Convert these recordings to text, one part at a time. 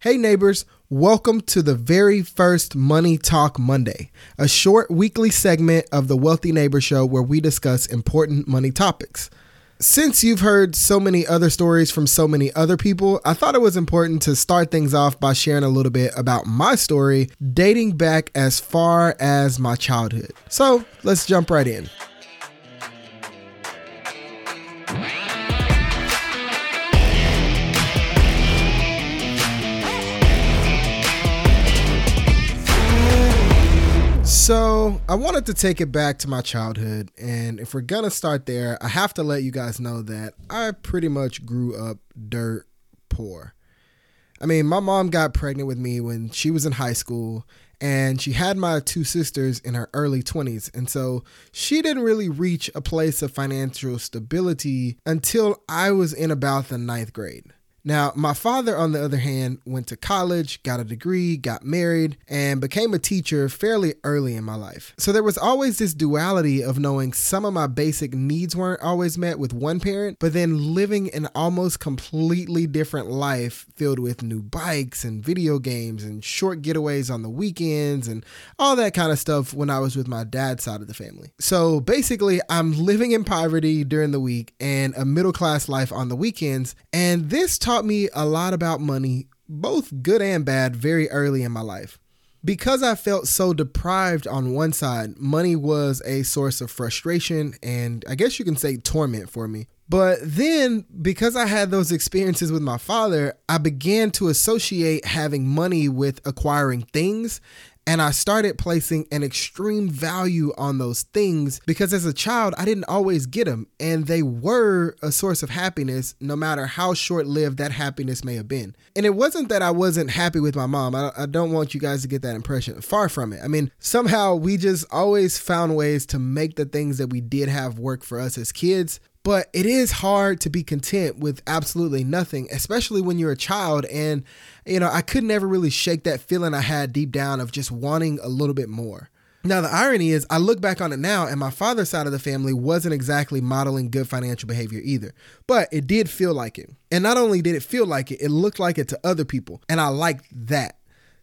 Hey, neighbors, welcome to the very first Money Talk Monday, a short weekly segment of the Wealthy Neighbor Show where we discuss important money topics. Since you've heard so many other stories from so many other people, I thought it was important to start things off by sharing a little bit about my story dating back as far as my childhood. So let's jump right in. So, I wanted to take it back to my childhood. And if we're to start there, I have to let you guys know that I pretty much grew up dirt poor. I mean, my mom got pregnant with me when she was in high school, and she had my two sisters in her early 20s. And so she didn't really reach a place of financial stability until I was in about the ninth grade. Now, my father, on the other hand, went to college, got a degree, got married, and became a teacher fairly early in my life. So there was always this duality of knowing some of my basic needs weren't always met with one parent, but then living an almost completely different life filled with new bikes and video games and short getaways on the weekends and all that kind of stuff when I was with my dad's side of the family. So basically, I'm living in poverty during the week and a middle class life on the weekends. And this taught taught me a lot about money, both good and bad, very early in my life. Because I felt so deprived on one side, money was a source of frustration and I guess you can say torment for me. But then, because I had those experiences with my father, I began to associate having money with acquiring things and I started placing an extreme value on those things because as a child, I didn't always get them. And they were a source of happiness, no matter how short lived that happiness may have been. And it wasn't that I wasn't happy with my mom. I, I don't want you guys to get that impression. Far from it. I mean, somehow we just always found ways to make the things that we did have work for us as kids. But it is hard to be content with absolutely nothing, especially when you're a child. And, you know, I could never really shake that feeling I had deep down of just wanting a little bit more. Now, the irony is, I look back on it now, and my father's side of the family wasn't exactly modeling good financial behavior either, but it did feel like it. And not only did it feel like it, it looked like it to other people. And I liked that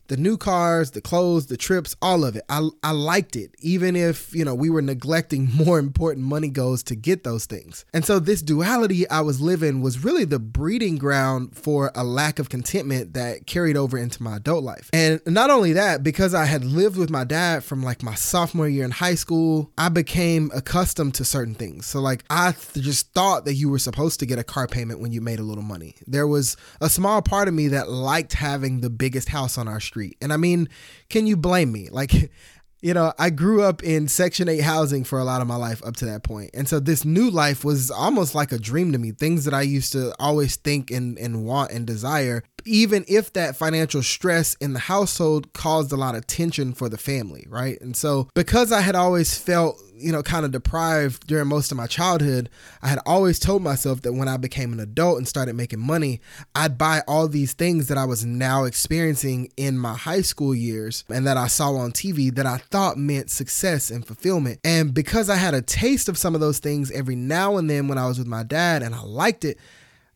the new cars, the clothes, the trips, all of it. I, I liked it, even if, you know, we were neglecting more important money goals to get those things. And so this duality I was living was really the breeding ground for a lack of contentment that carried over into my adult life. And not only that, because I had lived with my dad from like my sophomore year in high school, I became accustomed to certain things. So like I th- just thought that you were supposed to get a car payment when you made a little money. There was a small part of me that liked having the biggest house on our street street. And I mean, can you blame me? Like, you know, I grew up in Section 8 housing for a lot of my life up to that point. And so this new life was almost like a dream to me. Things that I used to always think and, and want and desire, even if that financial stress in the household caused a lot of tension for the family, right? And so because I had always felt you know, kind of deprived during most of my childhood, I had always told myself that when I became an adult and started making money, I'd buy all these things that I was now experiencing in my high school years and that I saw on TV that I thought meant success and fulfillment. And because I had a taste of some of those things every now and then when I was with my dad and I liked it,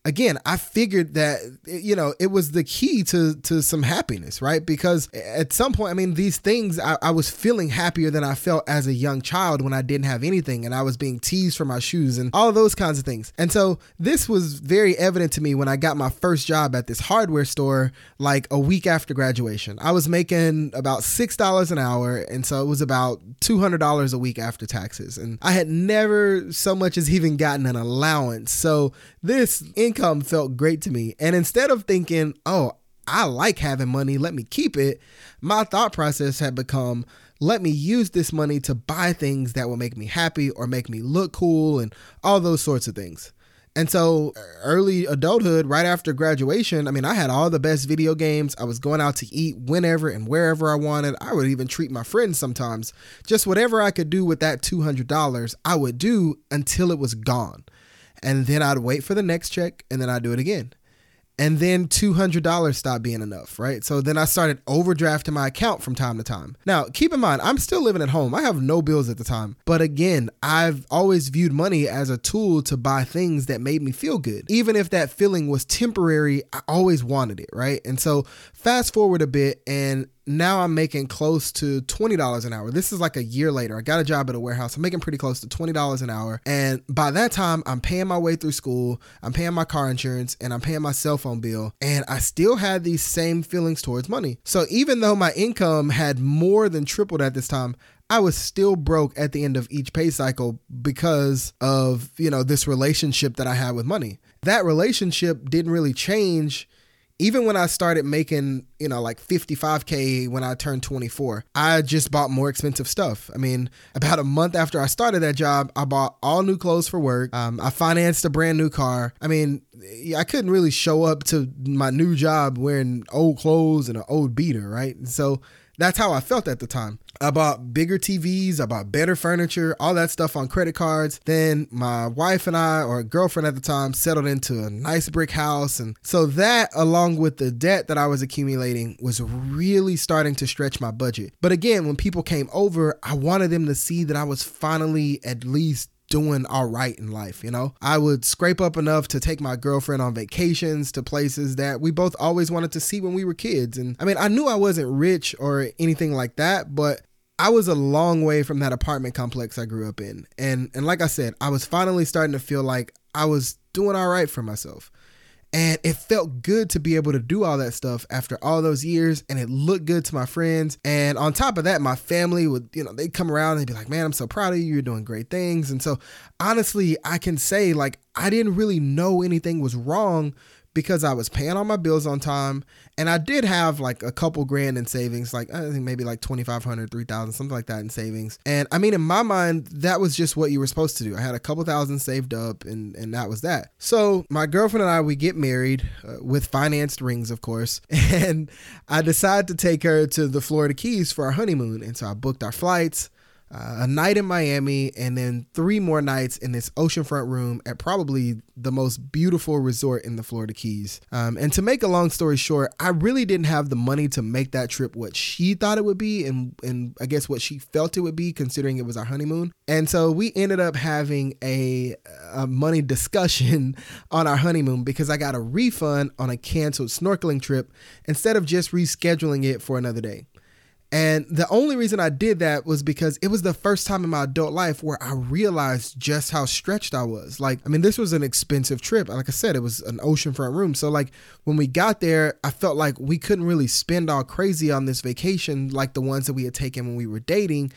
again, I figured that you know it was the key to to some happiness, right? Because at some point, I mean, these things I, I, was feeling happier than I felt as a young child when I didn't have anything, and I was being teased for my shoes and all those kinds of things. And so this was very evident to me when I got my first job at this hardware store, like a week after graduation. I was making about six dollars an hour, and so it was about two hundred dollars a week after taxes, and I had never so much as even gotten an allowance. So this income felt great to me. And instead of thinking, oh, I like having money, let me keep it, my thought process had become, let me use this money to buy things that will make me happy or make me look cool and all those sorts of things. And so, early adulthood, right after graduation, I mean, I had all the best video games. I was going out to eat whenever and wherever I wanted. I would even treat my friends sometimes. Just whatever I could do with that $200, I would do until it was gone and then I'd wait for the next check and then I'd do it again. And then $200 stopped being enough, right? So then I started overdrafting my account from time to time. Now, keep in mind, I'm still living at home. I have no bills at the time. But again, I've always viewed money as a tool to buy things that made me feel good. Even if that feeling was temporary, I always wanted it, right? And so fast forward a bit and now I'm making close to $20 an hour. This is like a year later. I got a job at a warehouse. I'm making pretty close to $20 an hour. And by that time, I'm paying my way through school, I'm paying my car insurance, and I'm paying my cell phone bill. And I still had these same feelings towards money. So even though my income had more than tripled at this time, I was still broke at the end of each pay cycle because of, you know, this relationship that I had with money. That relationship didn't really change even when I started making, you know, like 55K when I turned 24, I just bought more expensive stuff. I mean, about a month after I started that job, I bought all new clothes for work. Um, I financed a brand new car. I mean, I couldn't really show up to my new job wearing old clothes and an old beater, right? So that's how I felt at the time. I bought bigger TVs, I bought better furniture, all that stuff on credit cards. Then my wife and I, or girlfriend at the time, settled into a nice brick house. And so that, along with the debt that I was accumulating, was really starting to stretch my budget. But again, when people came over, I wanted them to see that I was finally at least doing all right in life, you know? I would scrape up enough to take my girlfriend on vacations to places that we both always wanted to see when we were kids. And I mean, I knew I wasn't rich or anything like that, but I was a long way from that apartment complex I grew up in. And and like I said, I was finally starting to feel like I was doing all right for myself. And it felt good to be able to do all that stuff after all those years. And it looked good to my friends. And on top of that, my family would, you know, they'd come around and be like, man, I'm so proud of you. You're doing great things. And so honestly, I can say, like, I didn't really know anything was wrong because I was paying all my bills on time and I did have like a couple grand in savings, like I think maybe like 2500, 3000, something like that in savings. And I mean in my mind that was just what you were supposed to do. I had a couple thousand saved up and and that was that. So, my girlfriend and I we get married uh, with financed rings of course, and I decided to take her to the Florida Keys for our honeymoon. And so I booked our flights uh, a night in Miami, and then three more nights in this oceanfront room at probably the most beautiful resort in the Florida Keys. Um, and to make a long story short, I really didn't have the money to make that trip what she thought it would be, and and I guess what she felt it would be, considering it was our honeymoon. And so we ended up having a, a money discussion on our honeymoon because I got a refund on a canceled snorkeling trip instead of just rescheduling it for another day. And the only reason I did that was because it was the first time in my adult life where I realized just how stretched I was. Like, I mean, this was an expensive trip. Like I said, it was an oceanfront room. So, like, when we got there, I felt like we couldn't really spend all crazy on this vacation like the ones that we had taken when we were dating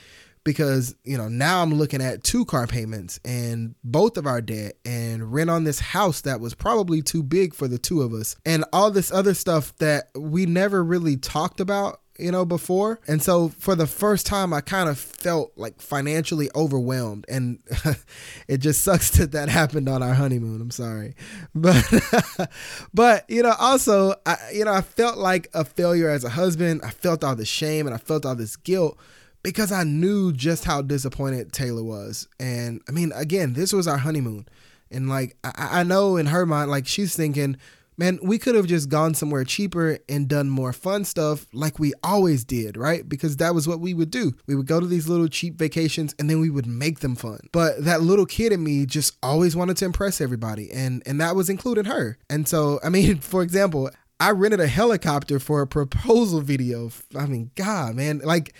because you know now I'm looking at two car payments and both of our debt and rent on this house that was probably too big for the two of us and all this other stuff that we never really talked about you know, before. And so for the first time, I kind of felt like financially overwhelmed. And it just sucks that that happened on our honeymoon. I'm sorry. But, but, you know, also, I, you know, I felt like a failure as a husband. I felt all the shame and I felt all this guilt because I knew just how disappointed Taylor was. And I mean, again, this was our honeymoon. And like, I, I know in her mind, like, she's thinking, man, we could have just gone somewhere cheaper and done more fun stuff like we always did, right? Because that was what we would do. We would go to these little cheap vacations and then we would make them fun. But that little kid in me just always wanted to impress everybody, and and that was including her. And so, I mean, for example, I rented a helicopter for a proposal video. I mean, God, man, like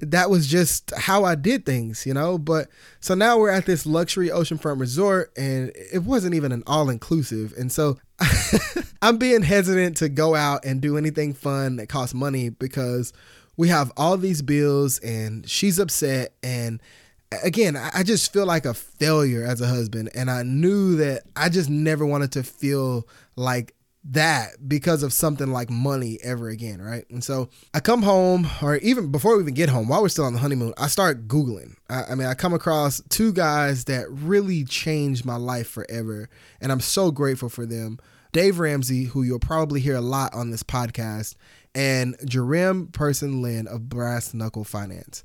that was just how I did things, you know. But so now we're at this luxury oceanfront resort, and it wasn't even an all inclusive. And so I'm being hesitant to go out and do anything fun that costs money because we have all these bills, and she's upset. And again, I just feel like a failure as a husband. And I knew that I just never wanted to feel like that because of something like money ever again, right? And so I come home, or even before we even get home, while we're still on the honeymoon, I start Googling. I, I, mean, I come across two guys that really changed my life forever, and I'm so grateful for them. Dave Ramsey, who you'll probably hear a lot on this podcast, and Jerem Person Lynn of Brass Knuckle Finance.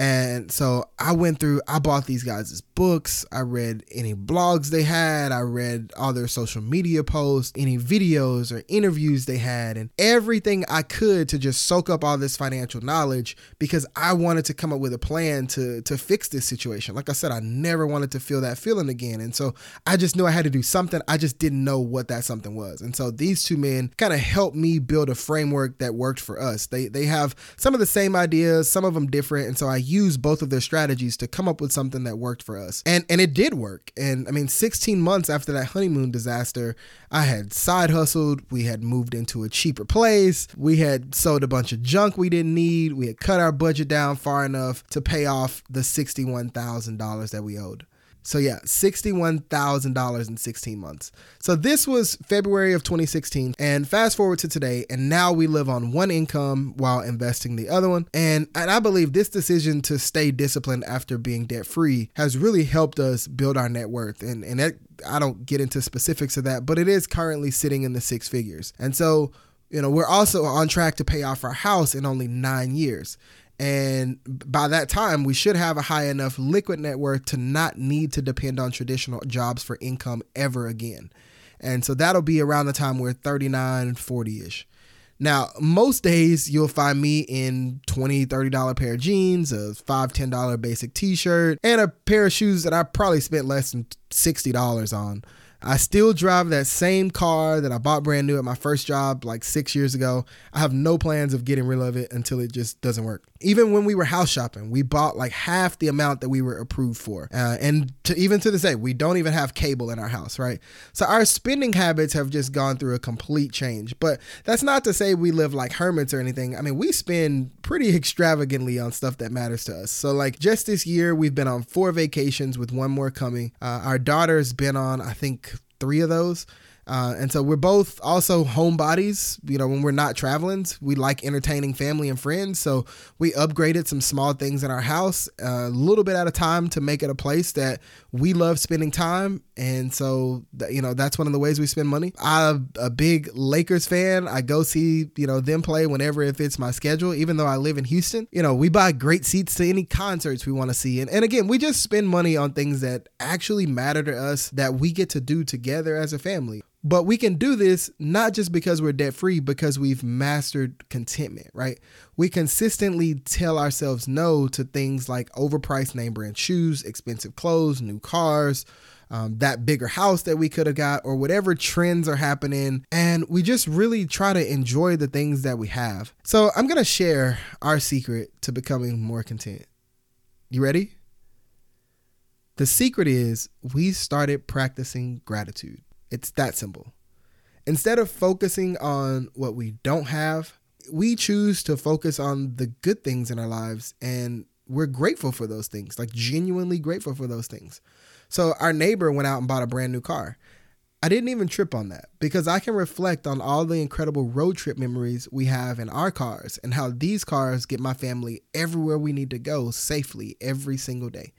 And so I went through, I bought these guys' books. I read any blogs they had. I read all their social media posts, any videos or interviews they had, and everything I could to just soak up all this financial knowledge because I wanted to come up with a plan to, to fix this situation. Like I said, I never wanted to feel that feeling again. And so I just knew I had to do something. I just didn't know what that something was. And so these two men kind of helped me build a framework that worked for us. They, they have some of the same ideas, some of them different. And so I used both of their strategies to come up with something that worked for us. And and it did work. And I mean 16 months after that honeymoon disaster, I had side hustled, we had moved into a cheaper place, we had sold a bunch of junk we didn't need, we had cut our budget down far enough to pay off the $61,000 that we owed. So yeah, $61,000 in 16 months. So this was February of 2016 and fast forward to today and now we live on one income while investing the other one. And and I believe this decision to stay disciplined after being debt free has really helped us build our net worth and and that, I don't get into specifics of that, but it is currently sitting in the six figures. And so you know, we're also on track to pay off our house in only nine years. And by that time, we should have a high enough liquid net worth to not need to depend on traditional jobs for income ever again. And so that'll be around the time we're 39, 40 ish. Now, most days you'll find me in $20, $30 pair of jeans, a $5, $10 basic t shirt, and a pair of shoes that I probably spent less than $60 on. I still drive that same car that I bought brand new at my first job like six years ago. I have no plans of getting rid of it until it just doesn't work. Even when we were house shopping, we bought like half the amount that we were approved for. Uh, and to, even to this day, we don't even have cable in our house, right? So our spending habits have just gone through a complete change. But that's not to say we live like hermits or anything. I mean, we spend pretty extravagantly on stuff that matters to us. So, like, just this year, we've been on four vacations with one more coming. Uh, our daughter's been on, I think, three of those. Uh, and so we're both also homebodies. You know, when we're not traveling, we like entertaining family and friends. So we upgraded some small things in our house a little bit at a time to make it a place that we love spending time. And so, you know, that's one of the ways we spend money. I'm a big Lakers fan. I go see, you know, them play whenever it fits my schedule, even though I live in Houston. You know, we buy great seats to any concerts we want to see. And, and again, we just spend money on things that actually matter to us that we get to do together as a family. But we can do this not just because we're debt free, because we've mastered contentment, right? We consistently tell ourselves no to things like overpriced name brand shoes, expensive clothes, new cars, um, that bigger house that we could have got, or whatever trends are happening. And we just really try to enjoy the things that we have. So I'm to share our secret to becoming more content. You ready? The secret is we started practicing gratitude. It's that simple. Instead of focusing on what we don't have, we choose to focus on the good things in our lives and we're grateful for those things, like genuinely grateful for those things. So our neighbor went out and bought a brand new car. I didn't even trip on that because I can reflect on all the incredible road trip memories we have in our cars and how these cars get my family everywhere we need to go safely every single day.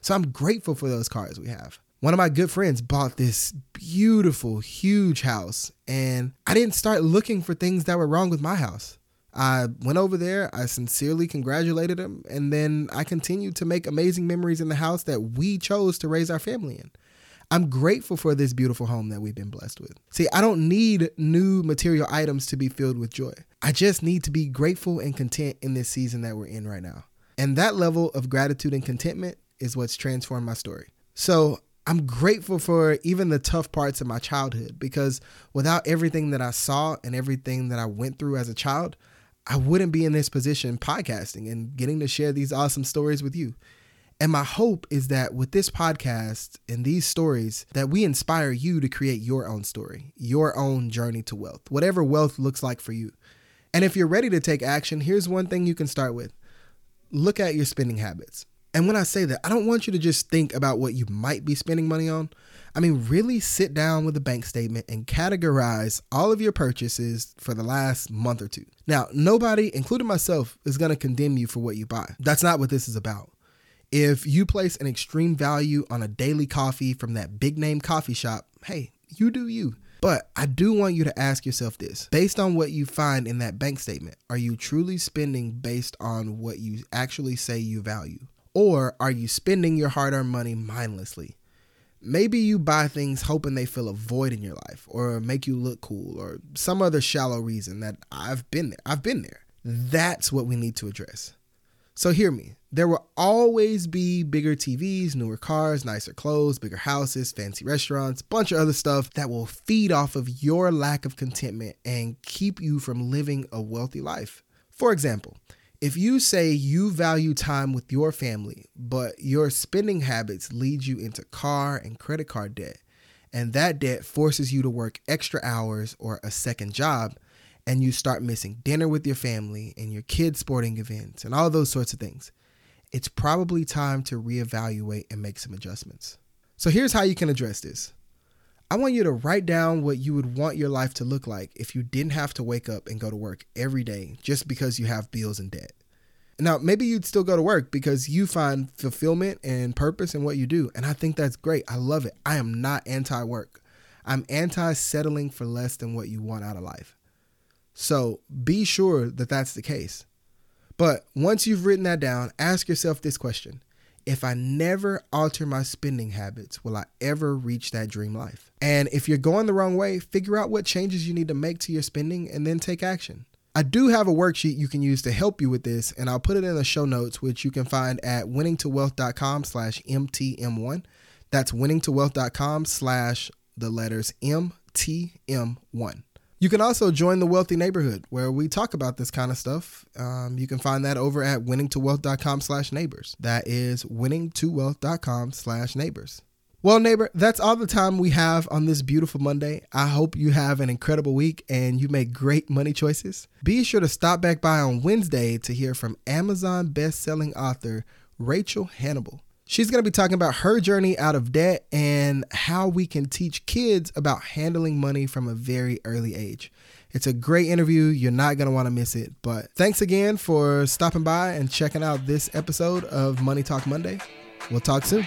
So I'm grateful for those cars we have one of my good friends bought this beautiful, huge house, and I didn't start looking for things that were wrong with my house. I went over there, I sincerely congratulated him, and then I continued to make amazing memories in the house that we chose to raise our family in. I'm grateful for this beautiful home that we've been blessed with. See, I don't need new material items to be filled with joy. I just need to be grateful and content in this season that we're in right now. And that level of gratitude and contentment is what's transformed my story. So I'm grateful for even the tough parts of my childhood because without everything that I saw and everything that I went through as a child, I wouldn't be in this position podcasting and getting to share these awesome stories with you. And my hope is that with this podcast and these stories that we inspire you to create your own story, your own journey to wealth, whatever wealth looks like for you. And if you're ready to take action, here's one thing you can start with. Look at your spending habits. And when I say that, I don't want you to just think about what you might be spending money on. I mean, really sit down with a bank statement and categorize all of your purchases for the last month or two. Now, nobody, including myself, is going to condemn you for what you buy. That's not what this is about. If you place an extreme value on a daily coffee from that big name coffee shop, hey, you do you. But I do want you to ask yourself this based on what you find in that bank statement, are you truly spending based on what you actually say you value? Or are you spending your hard earned money mindlessly? Maybe you buy things hoping they fill a void in your life or make you look cool or some other shallow reason that I've been there. I've been there. That's what we need to address. So hear me. There will always be bigger TVs, newer cars, nicer clothes, bigger houses, fancy restaurants, bunch of other stuff that will feed off of your lack of contentment and keep you from living a wealthy life. For example, if you say you value time with your family, but your spending habits lead you into car and credit card debt, and that debt forces you to work extra hours or a second job, and you start missing dinner with your family and your kids' sporting events and all those sorts of things, it's probably time to reevaluate and make some adjustments. So here's how you can address this. I want you to write down what you would want your life to look like if you didn't have to wake up and go to work every day just because you have bills and debt. Now, maybe you'd still go to work because you find fulfillment and purpose in what you do. And I think that's great. I love it. I am not anti work, I'm anti settling for less than what you want out of life. So be sure that that's the case. But once you've written that down, ask yourself this question If I never alter my spending habits, will I ever reach that dream life? And if you're going the wrong way, figure out what changes you need to make to your spending and then take action. I do have a worksheet you can use to help you with this, and I'll put it in the show notes, which you can find at winningtowealth.com slash MTM1. That's winningtowealth.com slash the letters MTM1. You can also join the Wealthy Neighborhood, where we talk about this kind of stuff. Um, you can find that over at winningtowealth.com slash neighbors. That is winningtowealth.com slash neighbors. Well, neighbor, that's all the time we have on this beautiful Monday. I hope you have an incredible week and you make great money choices. Be sure to stop back by on Wednesday to hear from Amazon best-selling author Rachel Hannibal. She's going to be talking about her journey out of debt and how we can teach kids about handling money from a very early age. It's a great interview. You're not going to want to miss it. But thanks again for stopping by and checking out this episode of Money Talk Monday. We'll talk soon.